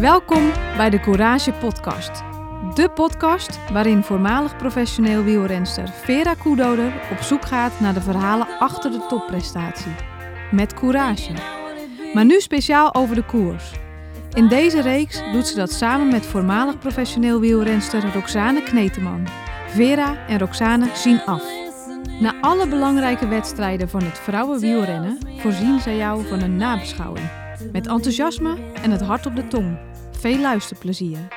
Welkom bij de Courage Podcast. De podcast waarin voormalig professioneel wielrenster Vera Koedoder op zoek gaat naar de verhalen achter de topprestatie. Met courage. Maar nu speciaal over de koers. In deze reeks doet ze dat samen met voormalig professioneel wielrenster Roxane Kneteman. Vera en Roxane zien af. Na alle belangrijke wedstrijden van het vrouwenwielrennen voorzien zij jou van een nabeschouwing. Met enthousiasme en het hart op de tong. Veel luisterplezier.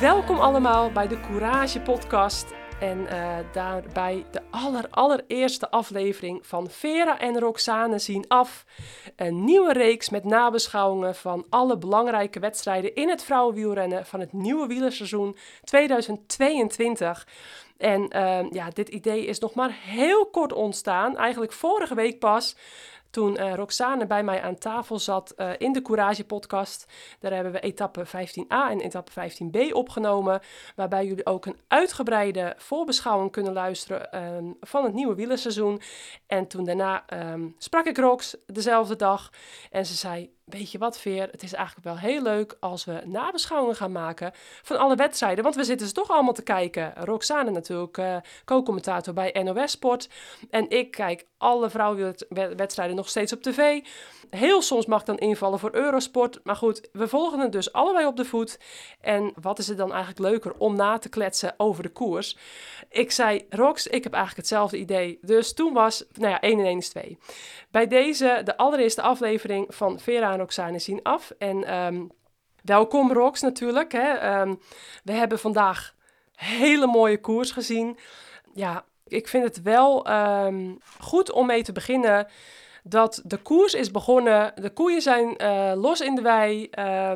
Welkom allemaal bij de Courage Podcast. En eh, daarbij de aller, allereerste aflevering van Vera en Roxane zien af. Een nieuwe reeks met nabeschouwingen van alle belangrijke wedstrijden in het vrouwenwielrennen van het nieuwe wielerseizoen 2022. En uh, ja, dit idee is nog maar heel kort ontstaan, eigenlijk vorige week pas toen uh, Roxane bij mij aan tafel zat uh, in de Courage podcast. Daar hebben we etappe 15a en etappe 15b opgenomen, waarbij jullie ook een uitgebreide voorbeschouwing kunnen luisteren um, van het nieuwe wielerseizoen. En toen daarna um, sprak ik Rox dezelfde dag en ze zei, weet je wat Veer, het is eigenlijk wel heel leuk als we nabeschouwingen gaan maken van alle wedstrijden. Want we zitten ze toch allemaal te kijken. Roxane natuurlijk, uh, co-commentator bij NOS Sport. En ik kijk alle vrouwenwedstrijden nog steeds op tv. Heel soms mag ik dan invallen voor Eurosport. Maar goed, we volgen het dus allebei op de voet. En wat is het dan eigenlijk leuker om na te kletsen over de koers? Ik zei, Rox, ik heb eigenlijk hetzelfde idee. Dus toen was, nou ja, 1 en 1 is 2. Bij deze, de allereerste aflevering van Vera en Roxane zien af. En um, welkom Rox natuurlijk. Hè. Um, we hebben vandaag hele mooie koers gezien. Ja, ik vind het wel um, goed om mee te beginnen dat de koers is begonnen. De koeien zijn uh, los in de wei.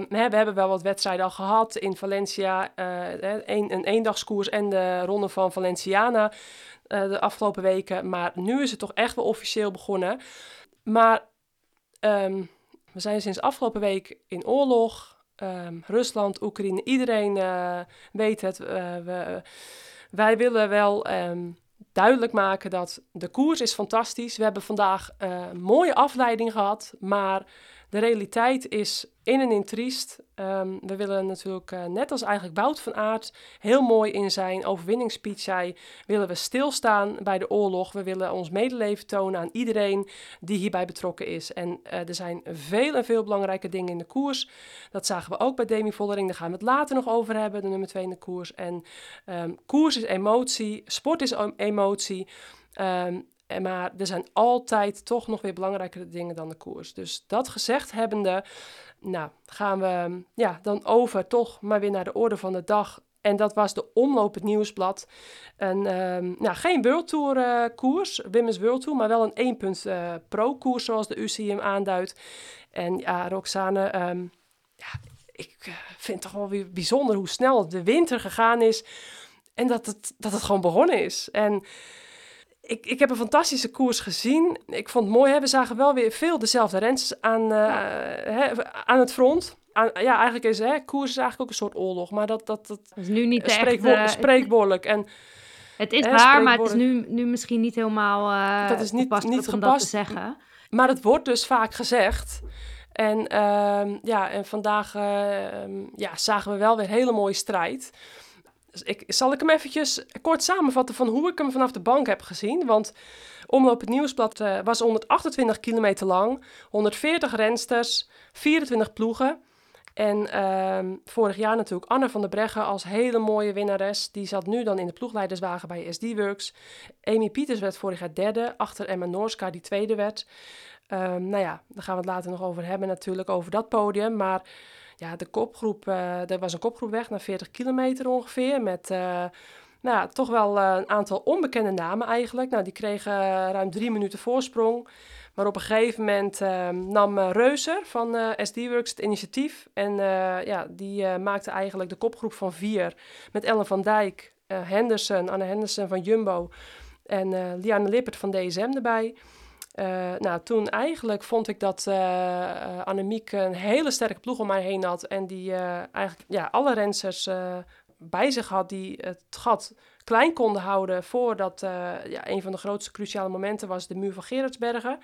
We hebben wel wat wedstrijden al gehad in Valencia. Uh, een, een eendagskoers en de ronde van Valenciana de afgelopen weken. Maar nu is het toch echt wel officieel begonnen. Maar we zijn sinds afgelopen week in oorlog. Um, Rusland, Oekraïne, iedereen weet het. we, wij willen wel... Um, duidelijk maken dat de koers is fantastisch. We hebben vandaag een mooie afleiding gehad, maar de realiteit is in en in triest. Um, we willen natuurlijk, uh, net als eigenlijk Bout van Aert, heel mooi in zijn overwinningsspeech zei, willen we stilstaan bij de oorlog. We willen ons medeleven tonen aan iedereen die hierbij betrokken is. En uh, er zijn veel en veel belangrijke dingen in de koers. Dat zagen we ook bij Demi Vollering, daar gaan we het later nog over hebben, de nummer 2 in de koers. En um, koers is emotie, sport is emotie. Um, maar er zijn altijd toch nog weer belangrijkere dingen dan de koers. Dus dat gezegd hebbende, nou, gaan we ja, dan over toch maar weer naar de orde van de dag. En dat was de Omloop het Nieuwsblad. Een, um, nou, geen World Tour uh, koers, Women's World Tour, maar wel een 1 punt uh, pro koers zoals de UCM aanduidt. En ja, Roxane, um, ja, ik uh, vind het toch wel weer bijzonder hoe snel de winter gegaan is. En dat het, dat het gewoon begonnen is. En ik, ik heb een fantastische koers gezien. Ik vond het mooi. Hè? We zagen wel weer veel dezelfde rens aan, uh, hè, aan het front. Aan, ja, eigenlijk is hè, koers is eigenlijk ook een soort oorlog. Maar dat, dat, dat, dat is nu niet echt, uh, spreekwoordelijk. En, het is hè, waar, maar het is nu, nu misschien niet helemaal uh, dat is niet, niet om gepast. te zeggen. Maar het wordt dus vaak gezegd. En, ja, en vandaag ja, zagen we wel weer hele mooie strijd. Dus ik, zal ik hem eventjes kort samenvatten van hoe ik hem vanaf de bank heb gezien. Want Omloop het Nieuwsblad uh, was 128 kilometer lang, 140 rensters, 24 ploegen. En uh, vorig jaar natuurlijk Anne van der Breggen als hele mooie winnares. Die zat nu dan in de ploegleiderswagen bij SD Works. Amy Pieters werd vorig jaar derde, achter Emma Noorska die tweede werd. Um, nou ja, daar gaan we het later nog over hebben natuurlijk, over dat podium. Maar ja, de kopgroep, uh, er was een kopgroep weg naar 40 kilometer ongeveer. Met uh, nou, toch wel uh, een aantal onbekende namen eigenlijk. Nou, die kregen ruim drie minuten voorsprong. Maar op een gegeven moment nam Reuser van SD-Works het initiatief. En ja, die maakte eigenlijk de kopgroep van vier. Met Ellen van Dijk, Henderson, Anne Henderson van Jumbo. En Liane Lippert van DSM erbij. Uh, nou, toen eigenlijk vond ik dat uh, Annemiek een hele sterke ploeg om mij heen had. En die eigenlijk ja, alle rensers bij zich had die het gat klein konden houden voordat ja, een van de grootste cruciale momenten was de muur van Gerardsbergen.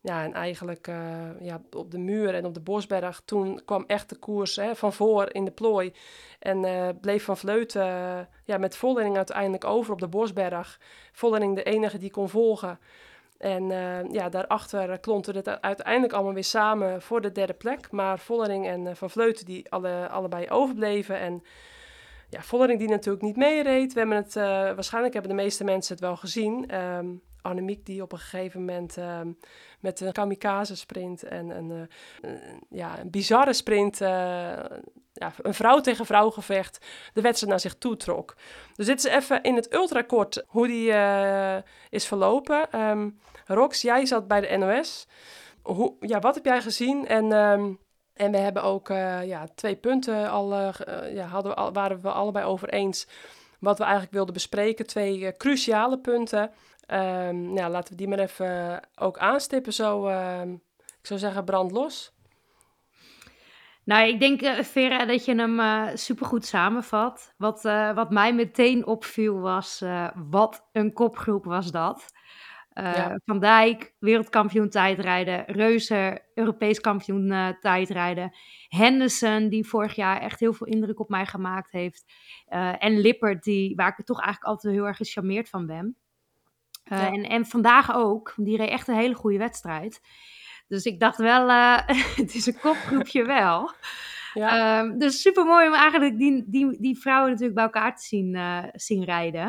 ja, en eigenlijk ja, op de muur en op de Bosberg, toen kwam echt de koers hè, van voor in de plooi. En bleef Van Vleuten ja, met Vollering uiteindelijk over op de Bosberg. Vollering de enige die kon volgen. En uh, ja, daarachter klonten het uiteindelijk allemaal weer samen voor de derde plek. Maar Vollering en uh, Van Vleuten die alle, allebei overbleven. En ja, Vollering die natuurlijk niet meereed. We hebben het, uh, waarschijnlijk hebben de meeste mensen het wel gezien. Um, Annemiek die op een gegeven moment um, met een kamikaze sprint en een, ja, een bizarre sprint ja, een vrouw tegen vrouw gevecht de wedstrijd naar zich toe trok. Dus dit is even in het ultrakort hoe die uh, is verlopen. Um, Rox, jij zat bij de NOS. Hoe, ja, wat heb jij gezien? En, um, en we hebben ook ja, twee punten al, uh, ja, hadden we al, waren we allebei over eens wat we eigenlijk wilden bespreken. Twee cruciale punten. Um, nou, laten we die maar even ook aanstippen. Zo, ik zou zeggen, brand los. Nou, ik denk, uh, Vera, dat je hem uh, supergoed samenvat. Wat, wat mij meteen opviel was, wat een kopgroep was dat. Ja. Van Dijk, wereldkampioen tijdrijden. Reuser, Europees kampioen tijdrijden. Henderson, die vorig jaar echt heel veel indruk op mij gemaakt heeft. en Lippert, die, waar ik toch eigenlijk altijd heel erg gecharmeerd van ben. Ja. en, en vandaag ook, die reed echt een hele goede wedstrijd. Dus ik dacht wel, uh, het is een kopgroepje wel. Ja. Um, dus super mooi om eigenlijk die, die, die vrouwen natuurlijk bij elkaar te zien, uh, zien rijden.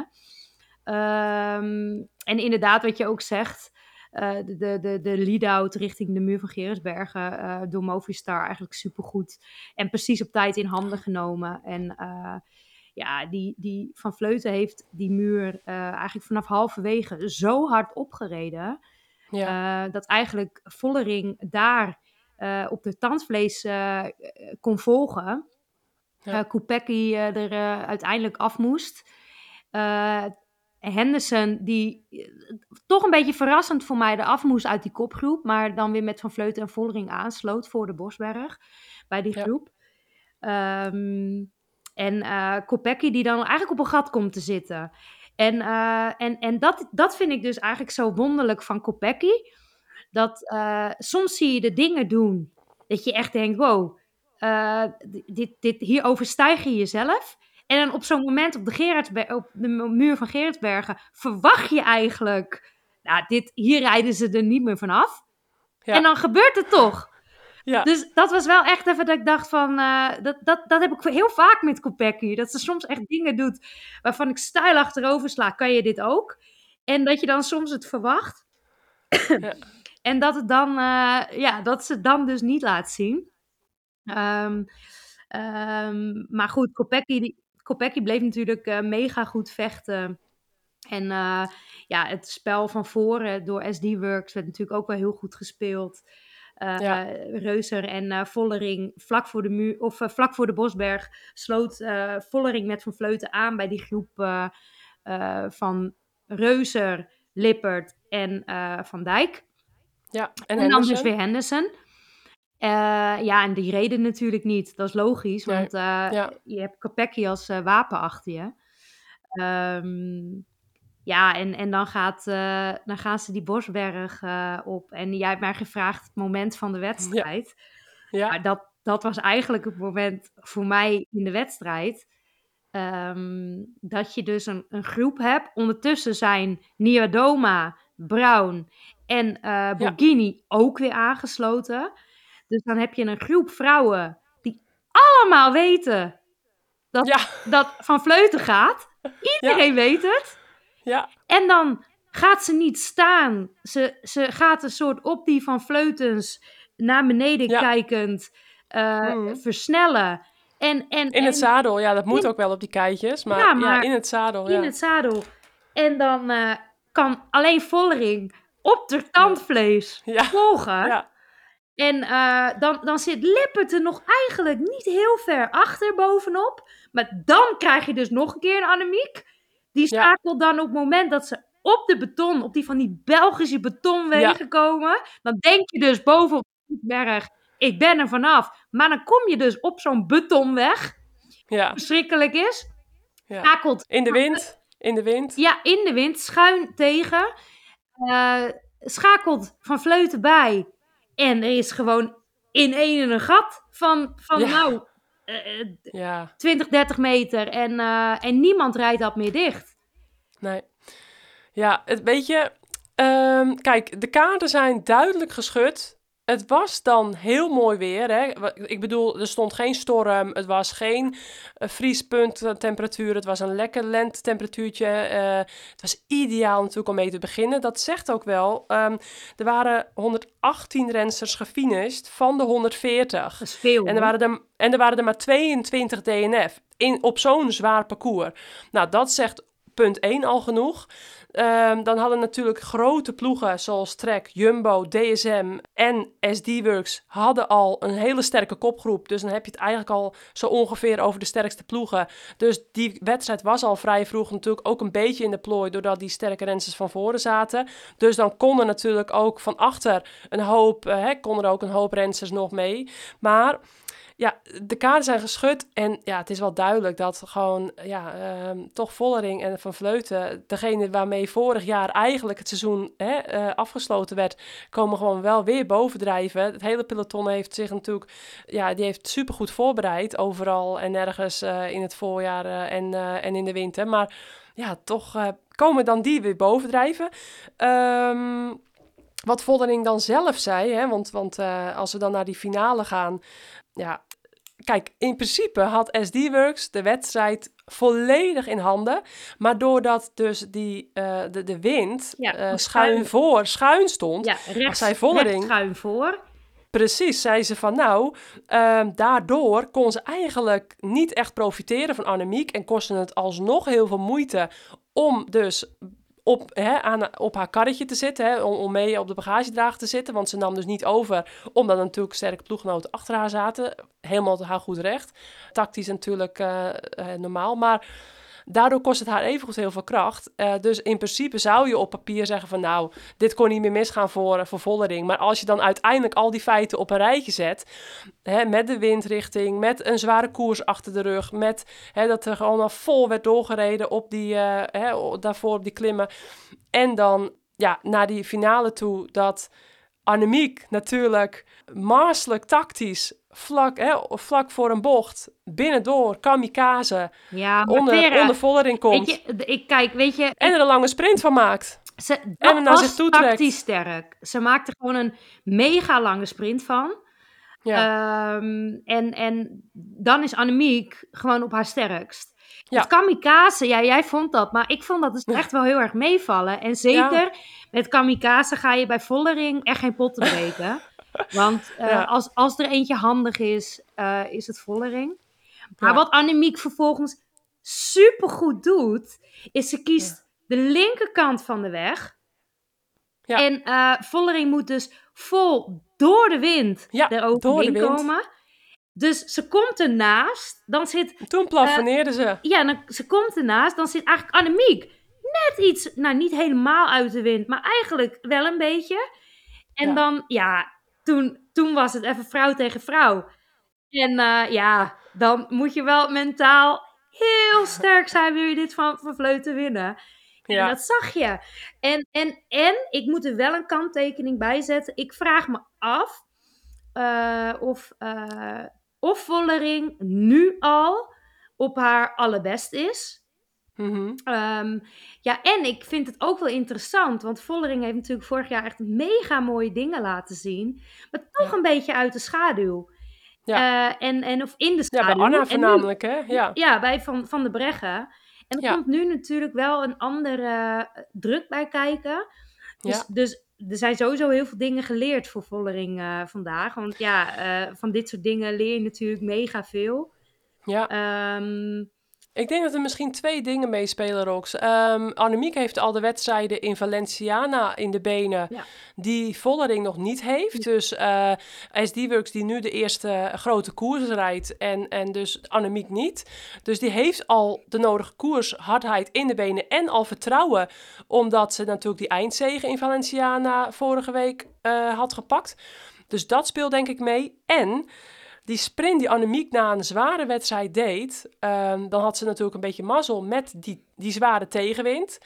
Um, en inderdaad, wat je ook zegt, uh, de, de, de, lead-out richting de muur van Geresbergen uh, door Movistar eigenlijk supergoed. En precies op tijd in handen genomen. En ja, die, die Van Vleuten heeft die muur eigenlijk vanaf halverwege zo hard opgereden. Ja. Uh, dat eigenlijk Vollering daar uh, op de tandvlees kon volgen. Ja. Er uiteindelijk af moest. Henderson, die toch een beetje verrassend voor mij af moest uit die kopgroep. Maar dan weer met Van Vleuten en Vollering aansloot voor de Bosberg. Bij die groep. Ja. Um, en uh, Kopecky die dan eigenlijk op een gat komt te zitten. En, uh, en, en dat, dat vind ik dus eigenlijk zo wonderlijk van Kopecky. Dat uh, soms zie je de dingen doen dat je echt denkt, wow, uh, dit, dit, hier overstijg je jezelf. En dan op zo'n moment op de, op de muur van Gerardsbergen verwacht je eigenlijk, nou, dit, hier rijden ze er niet meer vanaf. Ja. En dan gebeurt het toch. Ja. Dus dat was wel echt even dat ik dacht van... Uh, dat, dat, dat heb ik heel vaak met Kopecky. Dat ze soms echt dingen doet waarvan ik stijl achterover sla. Kan je dit ook? En dat je dan soms het verwacht. Ja. en dat het dan... Uh, ja, dat ze het dan dus niet laat zien. Um, um, maar goed, Kopecky, Kopecky bleef natuurlijk uh, mega goed vechten. En ja, het spel van voren door SD Works werd natuurlijk ook wel heel goed gespeeld. Uh, ja. Reuser en uh, Vollering vlak voor de muur of uh, vlak voor de Bosberg sloot Vollering met Van Vleuten aan bij die groep van Reuser, Lippert en Van Dijk. Ja, en, en dan dus weer Henderson. ja, en die reden natuurlijk niet. Dat is logisch, want ja. je hebt Capecchi als wapen achter je. Um, ja, en, en dan, gaat, uh, dan gaan ze die Bosberg uh, op. En jij hebt mij gevraagd het moment van de wedstrijd. Ja. ja. Maar dat, dat was eigenlijk het moment voor mij in de wedstrijd. Um, dat je dus een, een groep hebt. Ondertussen zijn Niadoma, Brown en uh, ja. ook weer aangesloten. Dus dan heb je een groep vrouwen die allemaal weten dat, ja. dat Van Vleuten gaat. Iedereen weet het. Ja. En dan gaat ze niet staan. Ze, ze gaat een soort op die van Vleutens naar beneden kijkend uh, versnellen. En, en, in het zadel, ja, dat moet ook wel op die keitjes. Maar ja, maar in het zadel. In ja. het zadel. En dan uh, kan alleen Vollering op de tandvlees volgen. Ja. En uh, dan, dan zit Lippert er nog eigenlijk niet heel ver achter bovenop. Maar dan krijg je dus nog een keer een Annemiek. Die schakelt dan op het moment dat ze op de beton, op die van die Belgische betonwegen komen. Dan denk je dus bovenop de berg, ik ben er vanaf. Maar dan kom je dus op zo'n betonweg. Ja. Verschrikkelijk is. Ja. Schakelt. In de wind. In de wind. Ja, in de wind. Schuin tegen. Uh, schakelt Van Vleuten bij. En er is gewoon in één een gat van, van Ja. nou, eh, eh, Ja, 20, 30 meter. En, eh, en niemand rijdt dat meer dicht. Nee. Ja, het, weet je, ehm, kijk, de kaarten zijn duidelijk geschud. Het was dan heel mooi weer. Hè? Ik bedoel, er stond geen storm. Het was geen eh, vriespunt temperatuur. Het was een lekker lentetemperatuurtje. eh het was ideaal natuurlijk om mee te beginnen. Dat zegt ook wel. ehm, er waren 118 rensters gefinished van de 140. Dat is veel. En er, waren er, en er waren er maar 22 DNF in, op zo'n zwaar parcours. Nou, dat zegt punt 1 al genoeg. Ehm, dan hadden natuurlijk grote ploegen zoals Trek, Jumbo, DSM en SD-Works hadden al een hele sterke kopgroep. Dus dan heb je het eigenlijk al zo ongeveer over de sterkste ploegen. Dus die wedstrijd was al vrij vroeg natuurlijk ook een beetje in de plooi... doordat die sterke rensters van voren zaten. Dus dan kon er natuurlijk ook van achter een hoop... eh, hè, kon er ook een hoop rensters nog mee. Maar ja, de kaarten zijn geschud. En ja, het is wel duidelijk dat gewoon, ja, ehm, toch Vollering en Van Vleuten, degene waarmee vorig jaar eigenlijk het seizoen hè, eh, afgesloten werd, komen gewoon wel weer bovendrijven. Het hele peloton heeft zich natuurlijk, ja, die heeft supergoed voorbereid, overal en ergens eh, in het voorjaar eh, en, en in de winter. Maar ja, toch komen dan die weer bovendrijven. Ehm wat Vollering dan zelf zei, hè, want, want als we dan naar die finale gaan, ja, kijk, in principe had SD-Works de wedstrijd volledig in handen. Maar doordat dus die, eh, de, de wind Ja, eh, schuin. schuin voor, schuin stond, Ja, rechts, zij Vollering- schuin voor. precies, zei ze van nou, ehm, daardoor kon ze eigenlijk niet echt profiteren van Annemiek en kostte het alsnog heel veel moeite om dus op, hè, aan, op haar karretje te zitten, hè, om, om mee op de bagagedrager te zitten, want ze nam dus niet over, omdat natuurlijk sterke ploeggenoten achter haar zaten, helemaal haar goed recht. Tactisch natuurlijk eh, eh, normaal, maar daardoor kost het haar evengoed heel veel kracht. Eh, dus in principe zou je op papier zeggen van nou, dit kon niet meer misgaan voor, eh, voor. Maar als je dan uiteindelijk al die feiten op een rijtje zet, hè, met de windrichting, met een zware koers achter de rug, met hè, dat er gewoon al vol werd doorgereden op die, eh, hè, daarvoor op die klimmen. En dan ja, naar die finale toe dat Annemiek natuurlijk marselijk tactisch vlak, hè, vlak voor een bocht binnendoor kamikaze Ja, onder, Vera, onder Vollering komt. weet je, ik kijk, weet je, En er een lange sprint van maakt. Ze, dat naar was zich toe trekt. tactisch sterk. Ze maakte gewoon een mega lange sprint van. Ja, Ehm, en, en dan is Annemiek gewoon op haar sterkst. Ja. Het kamikaze, ja, jij vond dat, maar ik vond dat dus echt wel heel erg meevallen. En zeker met kamikaze ga je bij Vollering echt geen pot te breken. Want eh, Ja. als, als er eentje handig is, eh, is het Vollering. Maar wat Annemiek vervolgens supergoed doet, is ze kiest de linkerkant van de weg. Ja. En eh, Vollering moet dus vol door de wind Ja, er door de overheen wind. komen. Dus ze komt ernaast, dan zit, toen plafonneerde ze. ja, dan, ze komt ernaast, dan zit eigenlijk Annemiek net iets, nou niet helemaal uit de wind, maar eigenlijk wel een beetje. En Ja. dan, ja, toen, toen was het even vrouw tegen vrouw. En eh, ja, dan moet je wel mentaal heel sterk zijn, wil je dit van, van Vleuten winnen. En Ja, dat zag je. En, en, en ik moet er wel een kanttekening bij zetten. Ik vraag me af eh, of, eh of Vollering nu al op haar allerbest is. mhm. Ehm, ja, en ik vind het ook wel interessant, want Vollering heeft natuurlijk vorig jaar echt mega mooie dingen laten zien. Maar toch Ja. een beetje uit de schaduw. Ja. Eh, en, en of in de ja, schaduw. bij Anna nu- voornamelijk, hè? Ja, ja, bij Van, van de Breggen. En er Ja. komt nu natuurlijk wel een andere eh, druk bij kijken. Dus, Ja. dus er zijn sowieso heel veel dingen geleerd voor Vollering eh, vandaag. Want ja, eh, van dit soort dingen leer je natuurlijk mega veel. ja. Ehm, Ik denk dat er misschien twee dingen meespelen, Rox. Ehm Annemiek heeft al de wedstrijden in Valenciana in de benen Ja. die Vollering nog niet heeft. Dus eh SD-Works die nu de eerste grote koers rijdt en, en dus Annemiek niet. Dus die heeft al de nodige koershardheid in de benen en al vertrouwen. Omdat ze natuurlijk die eindzege in Valenciana vorige week eh, had gepakt. Dus dat speelt denk ik mee. En die sprint die Annemiek na een zware wedstrijd deed, ehm, dan had ze natuurlijk een beetje mazzel met die, die zware tegenwind.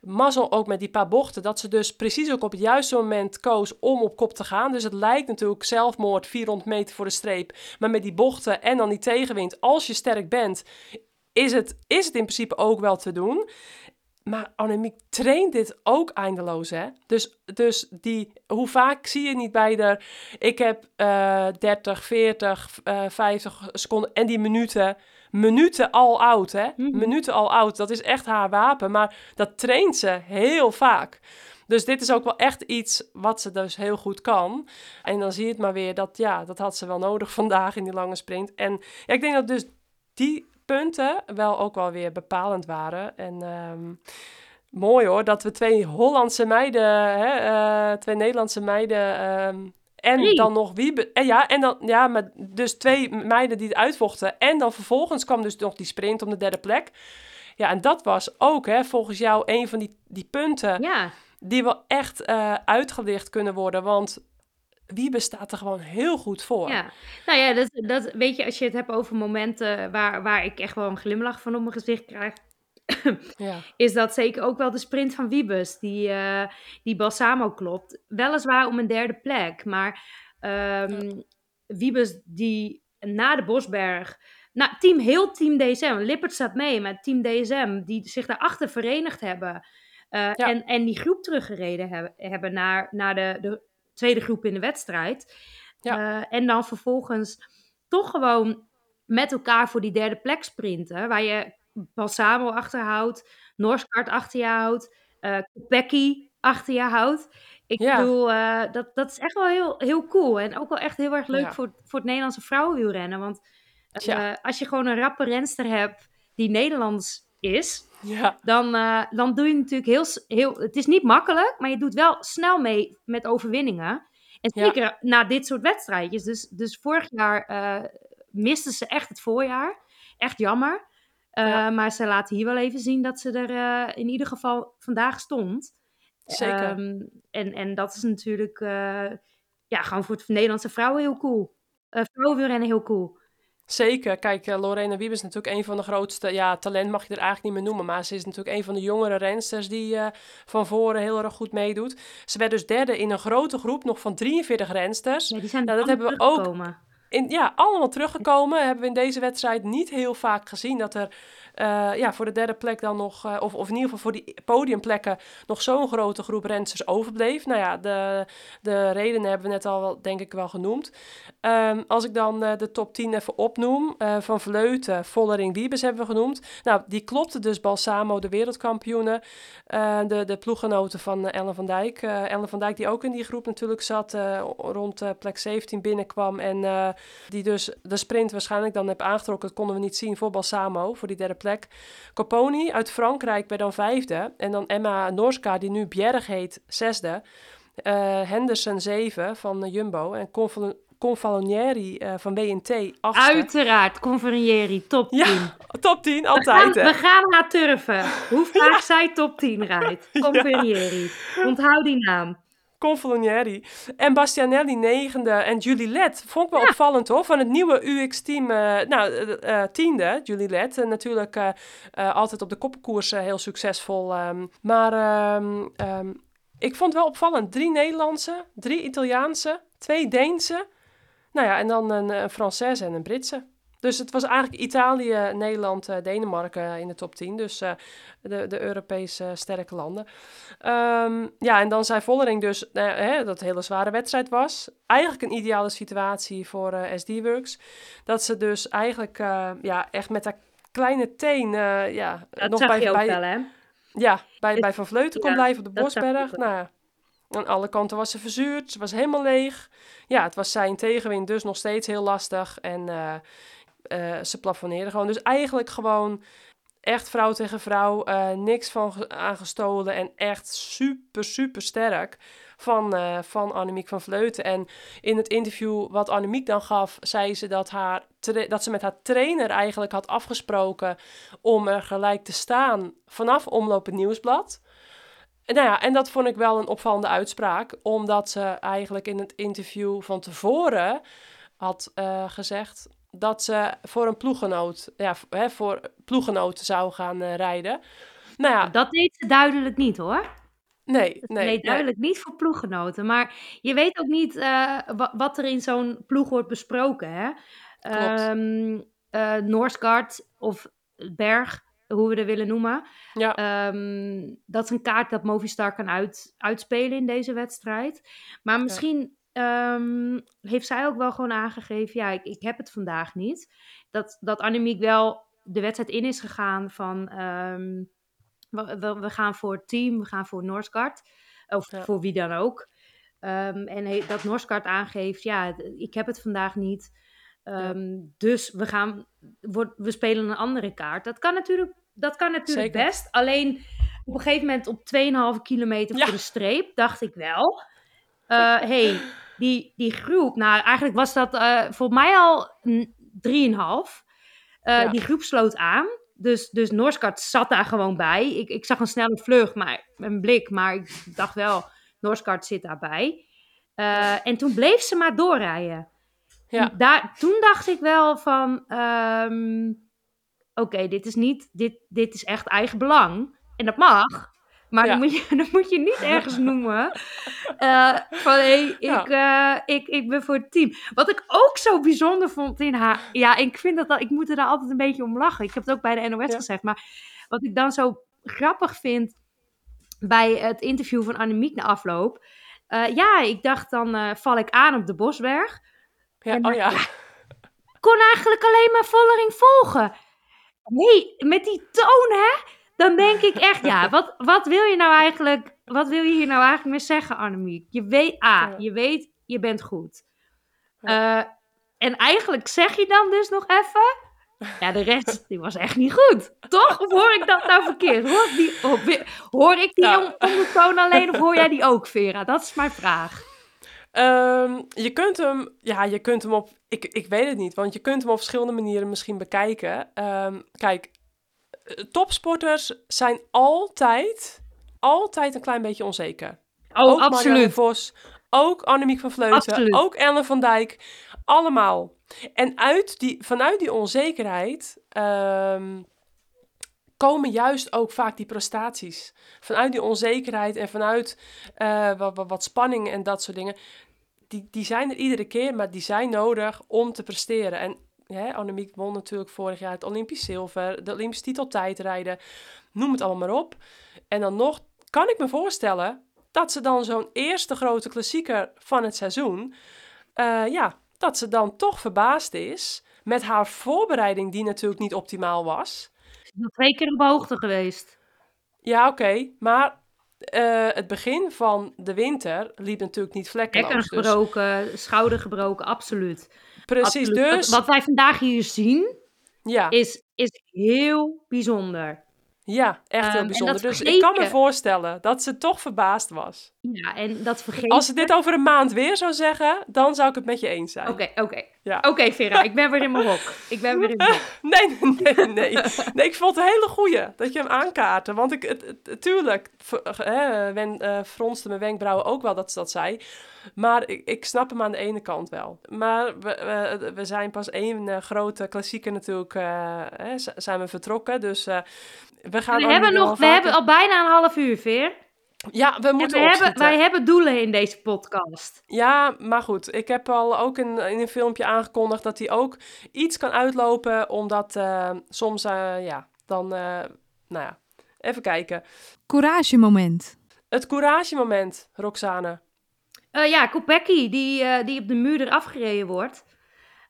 Mazzel ook met die paar bochten, dat ze dus precies ook op het juiste moment koos om op kop te gaan. Dus het lijkt natuurlijk zelfmoord 400 meter voor de streep. Maar met die bochten en dan die tegenwind, als je sterk bent, is het, is het in principe ook wel te doen. Maar Annemiek traint dit ook eindeloos, hè? Dus, dus die, hoe vaak zie je niet bij de... Ik heb uh, 30, 40, uh, 50 seconden en die minuten... Minuten al oud, hè? Mhm. Minuten al oud. Dat is echt haar wapen. Maar dat traint ze heel vaak. Dus dit is ook wel echt iets wat ze dus heel goed kan. En dan zie je het maar weer dat, ja, dat had ze wel nodig vandaag in die lange sprint. En ja, ik denk dat dus die punten wel ook wel weer bepalend waren. En ehm, mooi hoor, dat we twee Hollandse meiden, hè, eh, twee Nederlandse meiden ehm, en dan nog wie... En ja, en dan, ja, maar dus twee meiden die het uitvochten. En dan vervolgens kwam dus nog die sprint om de derde plek. Ja, en dat was ook hè, volgens jou een van die, die punten Ja, die wel echt eh, uitgelicht kunnen worden. Want Wiebe staat er gewoon heel goed voor. ja. Nou ja, dat, dat weet je, als je het hebt over momenten waar, waar ik echt wel een glimlach van op mijn gezicht krijg, Ja. is dat zeker ook wel de sprint van Wiebes, die, eh, die Balsamo klopt. Weliswaar om een derde plek, maar ehm Wiebes die na de Bosberg, nou, team, heel team DSM, Lippert staat mee met team DSM, die zich daarachter verenigd hebben eh, en, en die groep teruggereden hebben, hebben naar, naar de, de tweede groep in de wedstrijd. Ja. Eh, en dan vervolgens toch gewoon met elkaar voor die derde plek sprinten, waar je Balsamo achterhoudt, Norskart achter je houdt, Kopecky achter je houdt. Ik Ja. bedoel, eh, dat, dat is echt wel heel, heel cool. En ook wel echt heel erg leuk Ja. voor, voor het Nederlandse vrouwenwielrennen. Want als je gewoon een rappe renster hebt die Nederlands is, Ja. dan, eh, dan doe je natuurlijk heel, heel... Het is niet makkelijk, maar je doet wel snel mee met overwinningen. En Ja. zeker na dit soort wedstrijdjes. Dus, dus vorig jaar eh, misten ze echt het voorjaar. Echt jammer. Eh, Ja. Maar ze laten hier wel even zien dat ze er in ieder geval vandaag stond. Zeker. Ehm, en, en dat is natuurlijk ja, gewoon voor het Nederlandse vrouwen heel cool. Eh vrouwenwielrennen heel cool. Zeker. Kijk, eh, Lorena Wiebe is natuurlijk een van de grootste... Ja, talent mag je er eigenlijk niet meer noemen. Maar ze is natuurlijk een van de jongere rensters die eh, van voren heel erg goed meedoet. Ze werd dus derde in een grote groep, nog van 43 rensters. Ja, die zijn Nou, dat hebben we ook. In, ja, allemaal teruggekomen. Hebben we in deze wedstrijd niet heel vaak gezien dat er eh, ja, voor de derde plek dan nog, of, of in ieder geval voor die podiumplekken, nog zo'n grote groep rensters overbleef. Nou ja, de, de redenen hebben we net al wel, denk ik wel genoemd. Ehm, als ik dan eh, de top 10 even opnoem, eh, van Vleuten, Vollering, Wiebes hebben we genoemd. Nou, die klopte dus Balsamo, de wereldkampioenen. Eh, de, de ploeggenoten van Ellen van Dijk. Ellen van Dijk die ook in die groep natuurlijk zat, rond plek 17 binnenkwam. En die dus de sprint waarschijnlijk dan heb aangetrokken. Dat konden we niet zien voor Balsamo, voor die derde plek. Coponi uit Frankrijk werd dan vijfde. En dan Emma Norska, die nu Bjerg heet, zesde. Henderson zeven van Jumbo. En Confalonieri eh, van WNT achtste. Uiteraard, Conferrieri, top 10. Ja, top 10, we, gaan, altijd hè. we gaan haar turven. Hoe vaak zij top 10 rijdt. Conferrieri. Onthoud die naam. Confalonieri. En Bastianelli negende. En Julie Led. Vond ik wel opvallend hoor. Van het nieuwe UX-team. eh, nou, eh, tiende. Julie Led. En natuurlijk altijd op de koppenkoers eh, heel succesvol. ehm. maar ehm, ehm, ik vond het wel opvallend. Drie Nederlandse. Drie Italiaanse. Twee Deense. Nou ja, en dan een, een Française en een Britse. Dus het was eigenlijk Italië, Nederland, eh, Denemarken in de top 10. Dus eh, de, de Europese sterke landen. Ehm, ja, en dan zei Vollering dus eh, hè, dat het een hele zware wedstrijd was. Eigenlijk een ideale situatie voor eh, SD-Works. Dat ze dus eigenlijk eh, ja, echt met haar kleine teen eh, ja, Dat nog bij, bij, wel, hè? ja, bij, Het- bij Van Vleuten kon ja, blijven op de Bosberg. Nou ja, aan alle kanten was ze verzuurd. Ze was helemaal leeg. Ja, het was zijn tegenwind dus nog steeds heel lastig. En eh, eh, ze plafonneerde gewoon. Dus eigenlijk gewoon echt vrouw tegen vrouw. eh, niks van ge- aangestolen. En echt super, super sterk van, eh, van Annemiek van Vleuten. En in het interview wat Annemiek dan gaf, zei ze dat, haar dat ze met haar trainer eigenlijk had afgesproken om er gelijk te staan vanaf Omloop het Nieuwsblad. Nou ja, en dat vond ik wel een opvallende uitspraak, omdat ze eigenlijk in het interview van tevoren had uh, gezegd dat ze voor een ploeggenoot, ja, hè, voor ploeggenoot zou gaan uh, rijden. Nou ja, dat deed ze duidelijk niet hoor. Nee, nee. Nee, duidelijk niet voor ploeggenoten. Maar je weet ook niet uh, wat er in zo'n ploeg wordt besproken. Hè? Um, uh, Noorskart of Berg, hoe we dat willen noemen. Ja. Um, dat is een kaart dat Movistar kan uit, uitspelen in deze wedstrijd. Maar misschien ja. um, heeft zij ook wel gewoon aangegeven... ja, ik, ik heb het vandaag niet. Dat, dat Annemiek wel de wedstrijd in is gegaan van... We, we, we, gaan voor het team, we gaan voor Noorskart. Of ja. voor wie dan ook. Um, en he, dat Noorskart aangeeft, ja, ik heb het vandaag niet. Um, ja. Dus we, gaan, we, spelen een andere kaart. Dat kan natuurlijk, dat kan natuurlijk best. Alleen op een gegeven moment op 2,5 kilometer ja. voor de streep dacht ik wel... Uh, hey, die, die groep, nou eigenlijk was dat uh, voor mij al 3,5. Uh, die groep sloot aan. Dus, dus Noorskart zat daar gewoon bij. Ik, ik zag een snelle vlucht, maar een blik, maar ik dacht wel, Noorskart zit daarbij. En toen bleef ze maar doorrijden. Ja. Daar, toen dacht ik wel van, um, oké, okay, dit is niet, dit, dit is echt eigen belang. En dat mag. Maar ja. dan, moet je, dan moet je niet ergens noemen uh, van hé, hey, ik, ja. uh, ik, ik ben voor het team. Wat ik ook zo bijzonder vond in haar. Ja, ik vind dat, dat ik moet er daar altijd een beetje om lachen. Ik heb het ook bij de NOS ja. gezegd. Maar wat ik dan zo grappig vind bij het interview van Annemiek na afloop. Uh, ja, ik dacht dan val ik aan op de Bosberg. Ja, en, oh ja. kon eigenlijk alleen maar Vollering volgen. Nee, met die toon hè dan denk ik echt, ja, wat, wat wil je nou eigenlijk, wat wil je hier nou eigenlijk mee zeggen, Annemiek? Je weet, A, je weet, je bent goed. Uh, en eigenlijk zeg je dan dus nog even, ja, de rest, die was echt niet goed. Toch? Of hoor ik dat nou verkeerd? Hoor ik die, hoor ik die ja. ondertoon alleen of hoor jij die ook, Vera? Dat is mijn vraag. Um, je kunt hem, ja, je kunt hem op, ik, ik weet het niet, want je kunt hem op verschillende manieren misschien bekijken. Um, kijk, topsporters zijn altijd, altijd een klein beetje onzeker. Oh, ook absoluut. Marianne Vos, ook Annemiek van Vleuten, absoluut. ook Ellen van Dijk. Allemaal. En uit die, vanuit die onzekerheid um, komen juist ook vaak die prestaties. Vanuit die onzekerheid en vanuit uh, wat, wat, wat spanning en dat soort dingen. Die, die zijn er iedere keer, maar die zijn nodig om te presteren. En Hè, Annemiek won natuurlijk vorig jaar het Olympisch zilver, de Olympische titel tijdrijden, noem het allemaal maar op. En dan nog kan ik me voorstellen dat ze dan zo'n eerste grote klassieker van het seizoen, uh, ja, dat ze dan toch verbaasd is met haar voorbereiding die natuurlijk niet optimaal was. Nog twee keer op hoogte geweest. Ja, oké, okay, maar uh, het begin van de winter liep natuurlijk niet vlekkeloos. Bekken gebroken, dus... schouder gebroken, absoluut. Precies, absoluut. dus... Wat wij vandaag hier zien, ja. is, is heel bijzonder. Ja, echt heel um, bijzonder. Dus ik kan me voorstellen dat ze toch verbaasd was. Ja, en dat vergeet Als ze dit over een maand weer zou zeggen, dan zou ik het met je eens zijn. Oké, okay, oké. Okay. Ja. Oké, okay, Vera, ik ben weer in mijn hok. Ik ben weer in mijn hok. nee, nee, nee. Nee, ik vond het een hele goeie dat je hem aankaartte. Want ik, het, het, tuurlijk, hè, wen, uh, fronste mijn wenkbrauwen ook wel dat ze dat zei. Maar ik, ik snap hem aan de ene kant wel. Maar we, we, we zijn pas één uh, grote klassieker natuurlijk, uh, hè, zijn we vertrokken. Dus we gaan... We, hebben, nog, we hebben al bijna een half uur, Veer. Ja, we moeten we hebben, Wij hebben doelen in deze podcast. Ja, maar goed. Ik heb al ook in, in een filmpje aangekondigd dat hij ook iets kan uitlopen. Omdat uh, soms, uh, ja, dan, uh, nou ja, even kijken. Couragemoment. Het couragemoment, Roxane. ja, Kopecky, die, die op de muur eraf gereden wordt.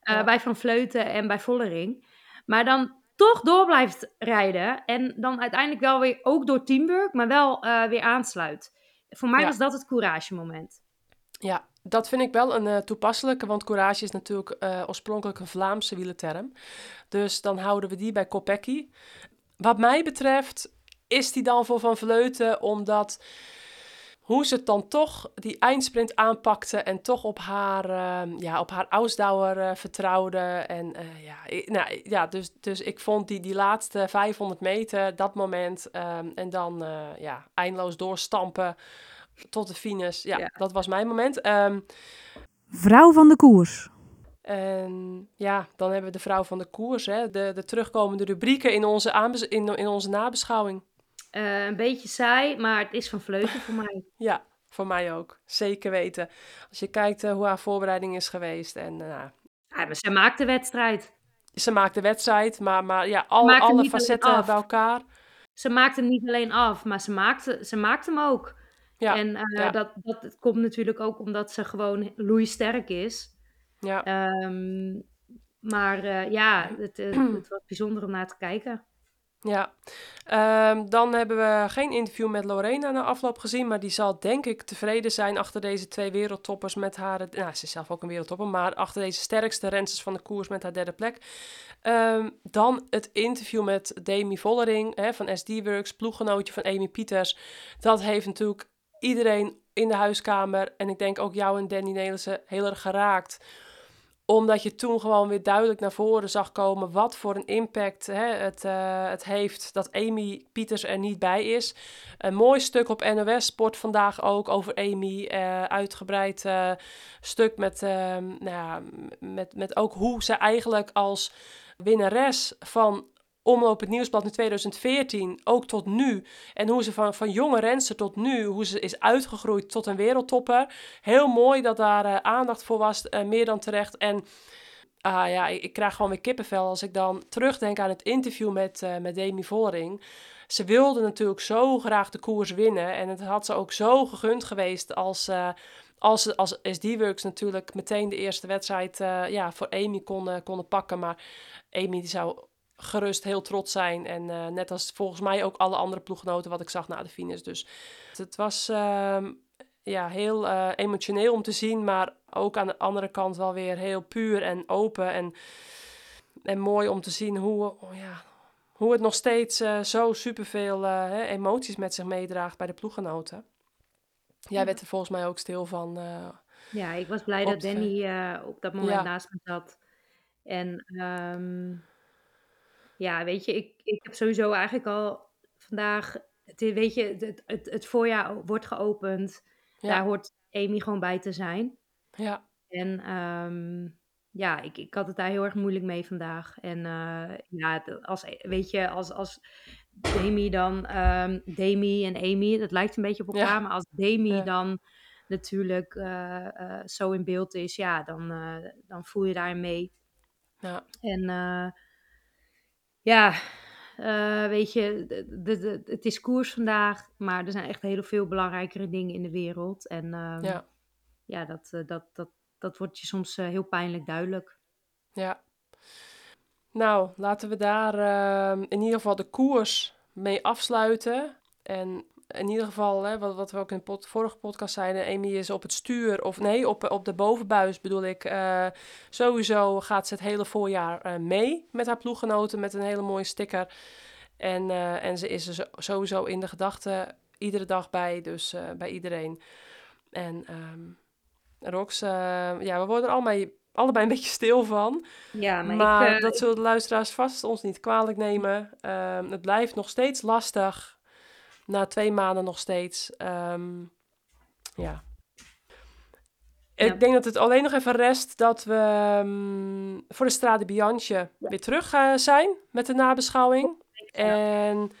Ja. Bij Van Vleuten en bij Vollering. Maar dan toch door blijft rijden. En dan uiteindelijk wel weer, ook door Teamwork, maar wel uh, weer aansluit. Voor mij ja. was dat het courage moment. Ja, dat vind ik wel een uh, toepasselijke, want courage is natuurlijk uh, oorspronkelijk een Vlaamse wielerterm. Dus dan houden we die bij Kopecky. Wat mij betreft is die dan voor Van Vleuten, omdat hoe ze dan toch die eindsprint aanpakte en toch op haar, uh, ja, op haar Ausdauer uh, vertrouwde. En uh, ja, ik, nou, ja dus, dus ik vond die, die laatste 500 meter, dat moment, um, en dan ja, eindeloos doorstampen tot de finish. Ja, ja, dat was mijn moment. Um, Vrouw van de koers. En ja, dan hebben we de vrouw van de koers, hè? De, de terugkomende rubrieken in onze, in, in onze nabeschouwing. Eh, een beetje saai, maar het is van Vleuten voor mij. Ja, voor mij ook. Zeker weten. Als je kijkt eh, hoe haar voorbereiding is geweest. En eh, nou, Ja, maar zij maakt de wedstrijd. ze maakt de wedstrijd, maar, maar ja, al, alle facetten bij elkaar. Ze maakt hem niet alleen af, maar ze maakt, ze maakt hem ook. Ja, en ja. dat, dat komt natuurlijk ook omdat ze gewoon loeisterk is. ja. Ehm, maar ja, het, het was bijzonder om naar te kijken. Ja, Ehm, dan hebben we geen interview met Lorena na afloop gezien, maar die zal denk ik tevreden zijn achter deze twee wereldtoppers met haar, nou ze is zelf ook een wereldtopper, maar achter deze sterkste rensters van de koers met haar derde plek. Ehm, dan het interview met Demi Vollering hè, van SD Works, ploeggenootje van Amy Pieters. Dat heeft natuurlijk iedereen in de huiskamer en ik denk ook jou en Danny Nelissen heel erg geraakt omdat je toen gewoon weer duidelijk naar voren zag komen wat voor een impact hè, het, eh, het heeft dat Amy Pieters er niet bij is. Een mooi stuk op NOS Sport vandaag ook over Amy. eh, uitgebreid eh, stuk met, nou ja, met, met ook hoe ze eigenlijk als winnares van Omloop het Nieuwsblad in 2014, ook tot nu. En hoe ze van, van jonge renster tot nu, hoe ze is uitgegroeid tot een wereldtopper. Heel mooi dat daar eh, aandacht voor was, eh, meer dan terecht. En ah, ja, ik, krijg gewoon weer kippenvel als ik dan terugdenk aan het interview met, eh, met Demi Vollering. Ze wilde natuurlijk zo graag de koers winnen. En het had ze ook zo gegund geweest als... als als SD-Works natuurlijk meteen de eerste wedstrijd ja, voor Amy konden, konden pakken. Maar Amy die zou gerust heel trots zijn. En eh, net als volgens mij ook alle andere ploeggenoten wat ik zag na de finish. Dus het was ehm, ja, heel eh, emotioneel om te zien. Maar ook aan de andere kant wel weer heel puur en open. En, en mooi om te zien hoe, oh ja, hoe het nog steeds eh, zo superveel emoties met zich meedraagt bij de ploeggenoten. Jij Ja. werd er volgens mij ook stil van. Ja, ik was blij dat Danny op dat moment Ja. naast me zat. En ehm, ja, weet je, ik, ik heb sowieso eigenlijk al vandaag, het, weet je, het, het, het voorjaar wordt geopend. Ja. Daar hoort Amy gewoon bij te zijn. ja, En ehm, ja, ik, ik had het daar heel erg moeilijk mee vandaag. En eh, ja, als, weet je, als, als Demi dan, ehm Demi en Amy, dat lijkt een beetje op Ja. elkaar. Maar als Demi Ja. dan natuurlijk eh, eh, zo in beeld is, ja, dan, dan voel je daarin mee. ja, En ja, eh, weet je, de, de, het is koers vandaag, maar er zijn echt heel veel belangrijkere dingen in de wereld. En ehm, ja, ja, dat, eh, dat, dat, dat wordt je soms eh, heel pijnlijk duidelijk. ja. Nou, laten we daar ehm, in ieder geval de koers mee afsluiten. En in ieder geval, hè, wat, wat we ook in de pod- vorige podcast zeiden, Amy is op het stuur, of nee, op, op de bovenbuis bedoel ik. eh, sowieso gaat ze het hele voorjaar eh, mee met haar ploeggenoten met een hele mooie sticker. En, eh, en ze is er sowieso in de gedachten iedere dag bij, dus bij iedereen. En ehm Rox, ja, we worden er allemaal, allebei een beetje stil van. Ja, maar, Maar ik, dat zullen de luisteraars vast ons niet kwalijk nemen. Ehm, het blijft nog steeds lastig. Na twee maanden nog steeds. Ehm, ja. Ja. Ik denk dat het alleen nog even rest dat we ehm, voor de Strade Bianche weer terug eh, zijn met de nabeschouwing. En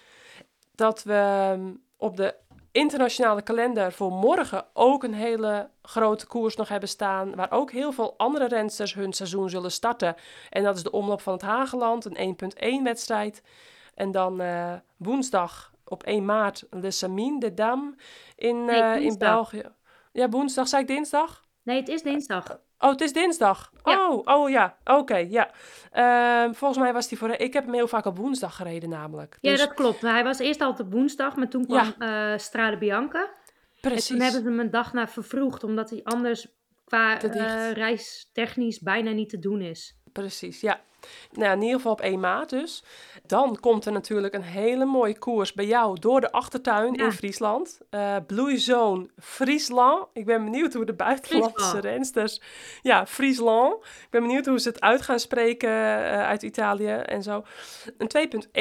dat we ehm, op de internationale kalender voor morgen ook een hele grote koers nog hebben staan. Waar ook heel veel andere rensters hun seizoen zullen starten. En dat is de omloop van het Hageland, een 1.1 wedstrijd. En dan eh, woensdag op 1 maart Le Samine de Dam in, Nee, eh, in. België. Ja, woensdag, zei ik dinsdag? nee, het is dinsdag. Oh, het is dinsdag. Ja. Oh, oh ja. Oké, ja. Ehm, volgens mij was die voor. Ik heb hem heel vaak op woensdag gereden, namelijk. Ja, Dus- dat klopt. Hij was eerst altijd op woensdag, maar toen kwam eh Strade Bianca. precies. En toen hebben ze hem een dag naar vervroegd, omdat hij anders qua eh, reistechnisch bijna niet te doen is. Precies, ja. Nou, in ieder geval op 1 maart dus. Dan komt er natuurlijk een hele mooie koers bij jou door de achtertuin Ja. in Friesland. Eh Bloeizone Friesland. Ik ben benieuwd hoe de buitenlandse Friesland. rensters... Ja, Friesland. Ik ben benieuwd hoe ze het uit gaan spreken eh, uit Italië en zo. Een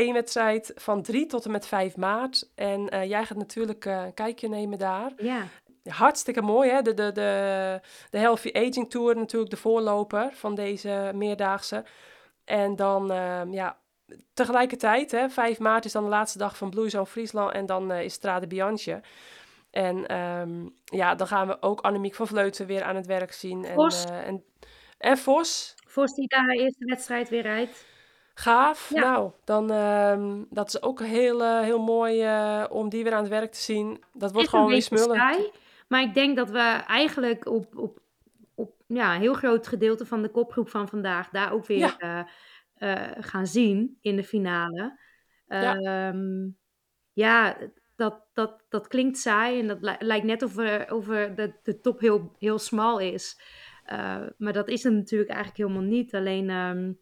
2.1 wedstrijd van 3 tot en met 5 maart. En eh, jij gaat natuurlijk een kijkje nemen daar. Ja, hartstikke mooi, hè? De, de, de, de Healthy Aging Tour natuurlijk de voorloper van deze meerdaagse. En dan, ehm, ja, tegelijkertijd, hè, 5 maart is dan de laatste dag van Bloeizone Friesland en dan uh, is Strade Bianche. En ehm, ja, dan gaan we ook Annemiek van Vleuten weer aan het werk zien. En, Vos. uh, en, en Vos. Vos die daar haar eerste wedstrijd weer rijdt. Gaaf. Ja. Nou, dan um, dat is ook heel, uh, heel mooi uh, om die weer aan het werk te zien. Dat wordt is gewoon weer smullen. maar ik denk dat we eigenlijk op, op, op ja, een heel groot gedeelte van de kopgroep van vandaag daar ook weer Ja. uh, gaan zien in de finale. Ja. Um, ja, dat, dat, dat klinkt saai en dat li- lijkt net of, er, of er de, de top heel, heel smal is. Uh, maar dat is het natuurlijk eigenlijk helemaal niet. Alleen um,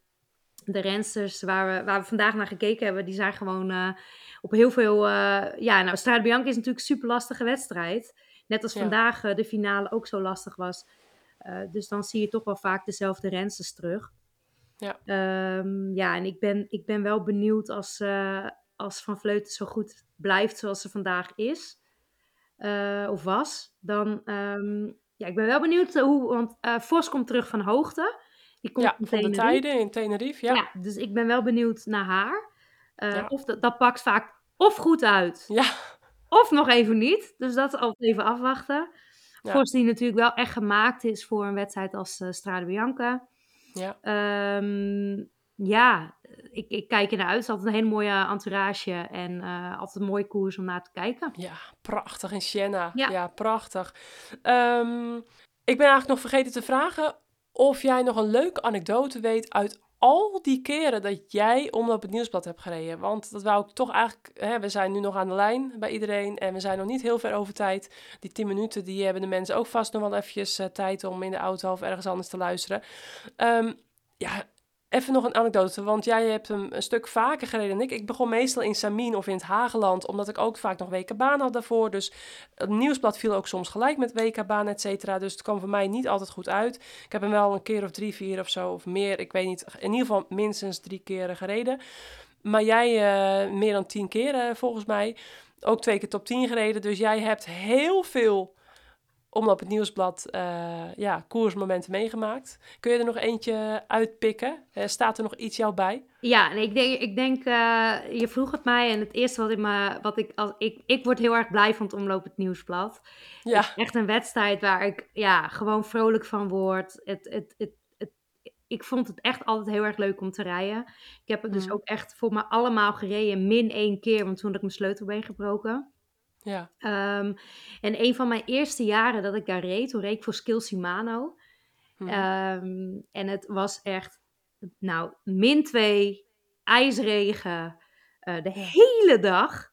de rensters waar we, waar we vandaag naar gekeken hebben, die zijn gewoon uh, op heel veel... Uh, ja, nou, Strade Bianca is natuurlijk een super lastige wedstrijd. Net als Ja. vandaag de finale ook zo lastig was. Uh, dus dan zie je toch wel vaak dezelfde rensters terug. Ja. Um, ja, en ik ben, ik ben wel benieuwd als, uh, als Van Vleuten zo goed blijft zoals ze vandaag is. Uh, of was. Dan, um, ja, ik ben wel benieuwd hoe, want uh, Vos komt terug van hoogte. Die komt ja, van de tijden in Tenerife. Ja. Ja, dus ik ben wel benieuwd naar haar. Uh, Ja. Of dat, dat pakt vaak of goed uit, ja. of nog even niet. Dus dat is altijd even afwachten. Ja. Vos die natuurlijk wel echt gemaakt is voor een wedstrijd als uh, Strade Bianca. Ja. Um, ja, ik, ik kijk er naar uit. Het is altijd een hele mooie entourage en uh, altijd een mooie koers om naar te kijken. Ja, prachtig in Siena. Ja, Ja. prachtig. Ehm, ik ben eigenlijk nog vergeten te vragen of jij nog een leuke anekdote weet uit al die keren dat jij omloop het nieuwsblad hebt gereden. Want dat wou ik toch eigenlijk... Hè, we zijn nu nog aan de lijn bij iedereen en we zijn nog niet heel ver over tijd. Die 10 minuten, die hebben de mensen ook vast nog wel eventjes uh, tijd om in de auto of ergens anders te luisteren. Um, ja, Even nog een anekdote, want jij hebt hem een stuk vaker gereden dan ik. Ik begon meestal in Samien of in het Hageland, omdat ik ook vaak nog WK-baan had daarvoor. Dus het nieuwsblad viel ook soms gelijk met WK-baan, et cetera. Dus het kwam voor mij niet altijd goed uit. Ik heb hem wel een keer of drie, vier of zo, of meer. Ik weet niet, in ieder geval minstens drie keren gereden. Maar jij uh, meer dan tien keer volgens mij. Ook twee keer top 10 gereden. Dus jij hebt heel veel omloop het nieuwsblad uh, ja, koersmomenten meegemaakt. Kun je er nog eentje uitpikken? Uh, staat er nog iets jou bij? Ja, nee, ik denk, ik denk uh, je vroeg het mij en het eerste wat ik me, wat ik, als, ik, ik word heel erg blij van het omloop het nieuwsblad. Ja. Het echt een wedstrijd waar ik ja, gewoon vrolijk van word. Het, het, het, het, ik vond het echt altijd heel erg leuk om te rijden. Ik heb het dus Mhm. ook echt voor me allemaal gereden, min één keer, want toen had ik mijn sleutelbeen gebroken. Ja. Um, en een van mijn eerste jaren dat ik daar reed, toen reed ik voor Skill Shimano. Mhm. Um, en het was echt, nou, min twee, ijsregen, uh, de hele dag.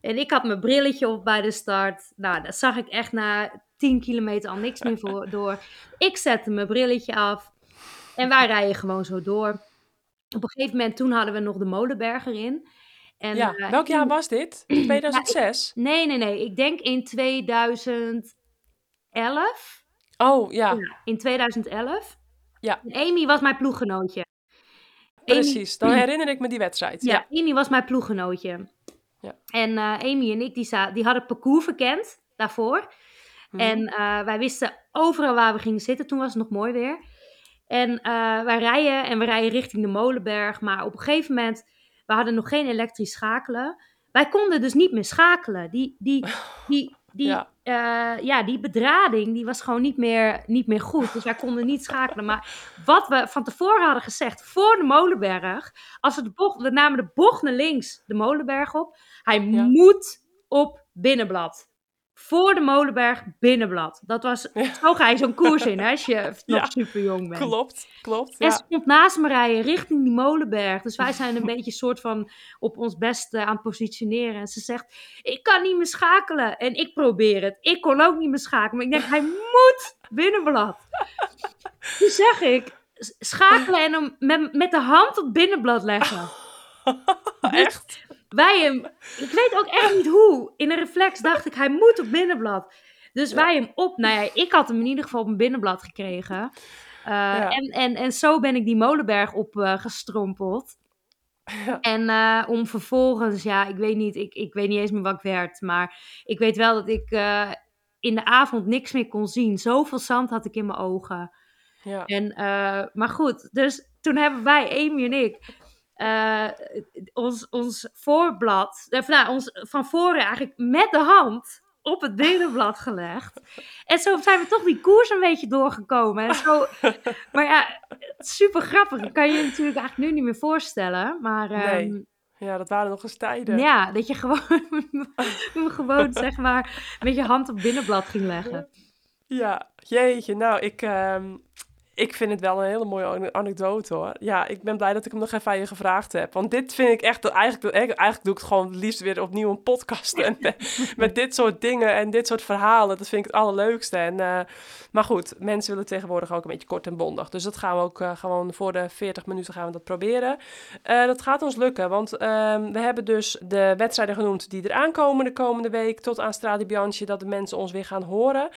En ik had mijn brilletje op bij de start. Nou, dat zag ik echt na 10 kilometer al niks meer voor, door. Ik zette mijn brilletje af. En wij rijden gewoon zo door. Op een gegeven moment, toen hadden we nog de Molenberg erin. En, ja. uh, Welk jaar was dit? 2006? Nee, nee, nee. Ik denk in 2011. Oh, ja. Ja, in 2011. Ja. En Amy was mijn ploeggenootje. Precies. Dan herinner ik me die wedstrijd. Ja, Ja. Amy was mijn ploeggenootje. Ja. En eh, Amy en ik, die, die hadden het parcours verkend daarvoor. Mhm. En eh, wij wisten overal waar we gingen zitten. Toen was het nog mooi weer. En eh, wij rijden en we rijden richting de Molenberg. Maar op een gegeven moment, we hadden nog geen elektrisch schakelen. Wij konden dus niet meer schakelen. Die, die, die, die, Ja. ja. ja, die bedrading die was gewoon niet meer, niet meer goed. Dus wij konden niet schakelen. Maar wat we van tevoren hadden gezegd voor de Molenberg. Als we de bocht, we namen de bocht naar links de Molenberg op. Hij Ja. moet op binnenblad. Voor de Molenberg binnenblad. Dat was, zo ga je zo'n koers in hè, als je nog Ja. super jong bent. Klopt, klopt. En Ja. ze komt naast me rijden richting die molenberg. Dus wij zijn een beetje soort van op ons best eh, aan het positioneren. En ze zegt, ik kan niet meer schakelen. En ik probeer het. Ik kon ook niet meer schakelen. Maar ik denk, hij moet binnenblad. Toen zeg ik, schakelen en hem met, met de hand op binnenblad leggen. Echt? Wij hem, ik weet ook echt niet hoe. In een reflex dacht ik, hij moet op binnenblad. Dus Ja. wij hem op, nou ja, ik had hem in ieder geval op een binnenblad gekregen. Uh, Ja. en, en, en zo ben ik die molenberg op uh, gestrompeld. Ja. En uh, om vervolgens, ja, ik weet niet, ik, ik weet niet eens meer wat ik werd. Maar ik weet wel dat ik uh, in de avond niks meer kon zien. Zoveel zand had ik in mijn ogen. Ja. En, eh, maar goed, dus toen hebben wij, Amy en ik, eh, ons, ons voorblad, of, nou, ons van voren eigenlijk met de hand op het binnenblad gelegd. En zo zijn we toch die koers een beetje doorgekomen. En zo, maar ja, super grappig. Dat kan je je natuurlijk eigenlijk nu niet meer voorstellen. Maar Nee. ehm, ja, dat waren nog eens tijden. ja, dat je gewoon, gewoon zeg maar met je hand op het binnenblad ging leggen. Ja, jeetje. Nou, ik, ehm, ik vind het wel een hele mooie ane- anekdote hoor. Ja, ik ben blij dat ik hem nog even aan je gevraagd heb. Want dit vind ik echt, eigenlijk, eigenlijk doe ik het gewoon het liefst weer opnieuw een podcast. En met, met dit soort dingen en dit soort verhalen, dat vind ik het allerleukste. En, eh, maar goed, mensen willen tegenwoordig ook een beetje kort en bondig. Dus dat gaan we ook eh, gewoon voor de 40 minuten gaan we dat proberen. Eh, dat gaat ons lukken, want ehm, we hebben dus de wedstrijden genoemd die eraan komen de komende week. Tot aan Strade Bianchi, dat de mensen ons weer gaan horen.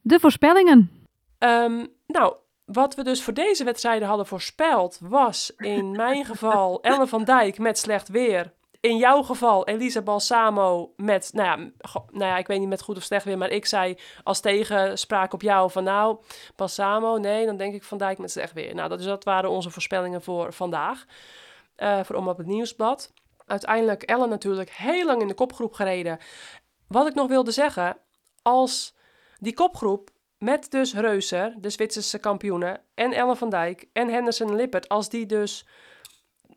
De voorspellingen. Ehm, nou, wat we dus voor deze wedstrijden hadden voorspeld was in mijn geval Ellen van Dijk met slecht weer. In jouw geval Elisa Balsamo met, nou ja, nou ja, ik weet niet met goed of slecht weer, maar ik zei als tegenspraak op jou van nou, Balsamo, nee, dan denk ik Van Dijk met slecht weer. Nou, dat, dus dat waren onze voorspellingen voor vandaag, eh, voor Om op het Nieuwsblad. Uiteindelijk Ellen natuurlijk heel lang in de kopgroep gereden. Wat ik nog wilde zeggen, als die kopgroep met dus Reuser, de Zwitserse kampioenen, en Ellen van Dijk en Henderson en Lippert, als die dus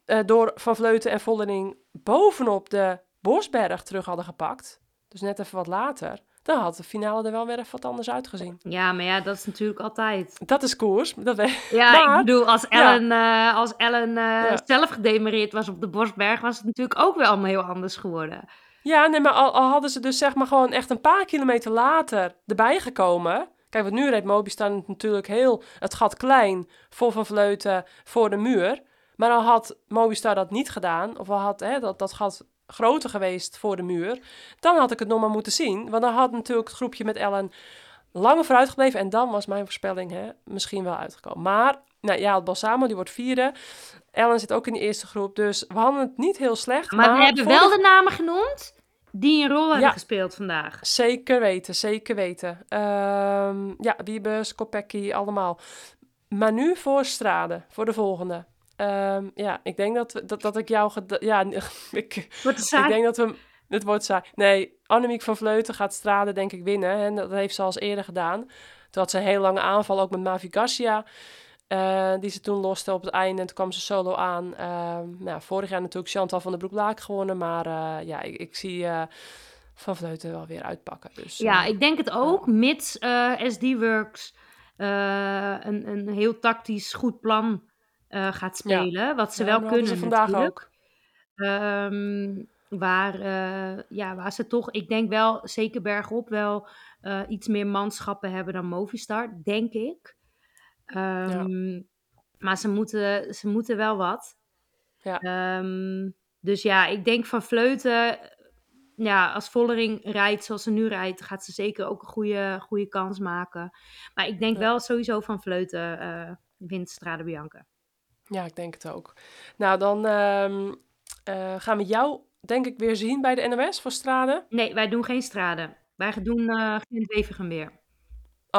eh, door Van Vleuten en Vollering bovenop de Bosberg terug hadden gepakt, dus net even wat later, dan had de finale er wel weer even wat anders uitgezien. Ja, maar ja, dat is natuurlijk altijd. Dat is koers. Dat we... Ja, Maar- ik bedoel, als Ja. Ellen, eh, als Ellen eh, Ja. zelf gedemareerd was op de Bosberg, was het natuurlijk ook weer allemaal heel anders geworden. Ja, nee, maar al, al hadden ze dus zeg maar gewoon echt een paar kilometer later erbij gekomen. Kijk, want nu reed Mobistar natuurlijk heel het gat klein voor Van Vleuten voor de muur. Maar al had Mobistar dat niet gedaan, of al had hè, dat, dat gat groter geweest voor de muur, dan had ik het nog maar moeten zien. Want dan had natuurlijk het groepje met Ellen langer vooruit gebleven. En dan was mijn voorspelling hè, misschien wel uitgekomen. Maar, nou ja, het Balsamo, die wordt vierde. Ellen zit ook in de eerste groep, dus we hadden het niet heel slecht. Maar, we hebben wel de- de namen genoemd die een rol hebben Ja. gespeeld vandaag. Zeker weten, zeker weten. Ehm, ja, Wiebes, Kopecky, allemaal. Maar nu voor Strade, voor de volgende. Ehm, ja, ik denk dat, we, dat, dat ik jou... Ja, ik, ik denk dat we... Het wordt saai. Nee, Annemiek van Vleuten gaat Strade denk ik winnen. En dat heeft ze al eens eerder gedaan. Toen had ze een hele lange aanval, ook met Mavi Garcia. Eh, die ze toen loste op het einde. En toen kwam ze solo aan. Ehm, nou, vorig jaar natuurlijk Chantal van der Broek-Laak gewonnen. Maar eh, ja, ik, ik zie eh, Van Vleuten wel weer uitpakken. Dus, Ja, eh, ik denk het ook, mits eh, SD-Works eh, een, een heel tactisch goed plan eh, gaat spelen. Wat ze ja, wel kunnen ze vandaag natuurlijk. ook. Ehm, waar, eh, ja, waar ze toch, ik denk wel, zeker bergop, wel eh, iets meer manschappen hebben dan Movistar, denk ik. Ehm, Maar ze moeten, ze moeten wel wat. Ja. Ehm, dus ja, ik denk van Vleuten, ja, als Vollering rijdt zoals ze nu rijdt, gaat ze zeker ook een goede, goede kans maken. Maar ik denk Ja. wel sowieso van Vleuten eh wint Strade Bianca. Ja, ik denk het ook. Nou, dan ehm, eh, gaan we jou, denk ik, weer zien bij de NOS voor Strade. Nee, wij doen geen Strade. Wij doen eh Gent-Wevergem weer.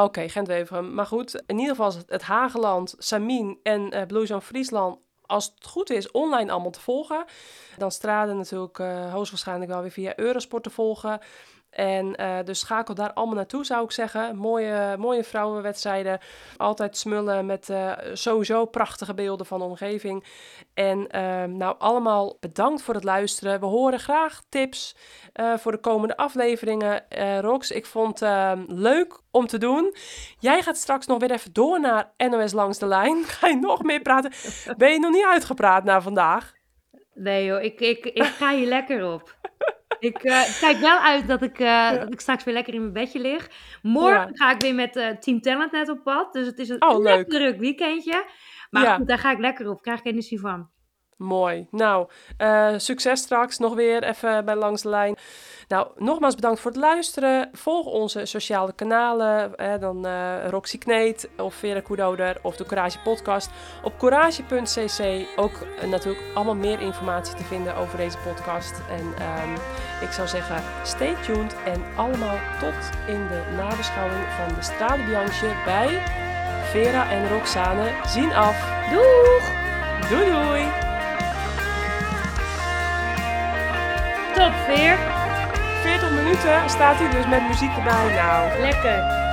Oké, Gent-Wevergem. Maar goed, in ieder geval is het, Hageland, Samin en eh Blue Friesland, als het goed is, online allemaal te volgen. Dan Strade natuurlijk eh, hoogstwaarschijnlijk wel weer via Eurosport te volgen. En dus schakel daar allemaal naartoe, zou ik zeggen. Mooie, mooie vrouwenwedstrijden. Altijd smullen met eh, sowieso prachtige beelden van de omgeving. En ehm, nou, allemaal bedankt voor het luisteren. We horen graag tips eh, voor de komende afleveringen. Rox, ik vond het ehm, leuk om te doen. Jij gaat straks nog weer even door naar NOS Langs de Lijn. Ga je nog meer praten? Ben je nog niet uitgepraat na vandaag? Nee joh, ik, ik, ik ga hier lekker op. Ik eh, kijk wel uit dat ik, eh, dat ik straks weer lekker in mijn bedje lig. Morgen Ja. ga ik weer met eh, Team Talent net op pad. Dus het is een Oh, leuk. druk weekendje. Maar Ja. goed, daar ga ik lekker op. Krijg ik energie van. Mooi. Nou, uh, succes straks nog weer even bij Langs de Lijn. Nou, nogmaals bedankt voor het luisteren. Volg onze sociale kanalen. Hè, dan uh, Roxy Kneet of Vera Koedoder of de Courage Podcast. Op courage.cc ook uh, natuurlijk allemaal meer informatie te vinden over deze podcast. En um, ik zou zeggen, stay tuned en allemaal tot in de nabeschouwing van de Strade Bianche bij Vera en Roxane zien af. Doeg! Doei doei! Veer! 40 minuten staat hij dus met muziek erbij. Nou, lekker.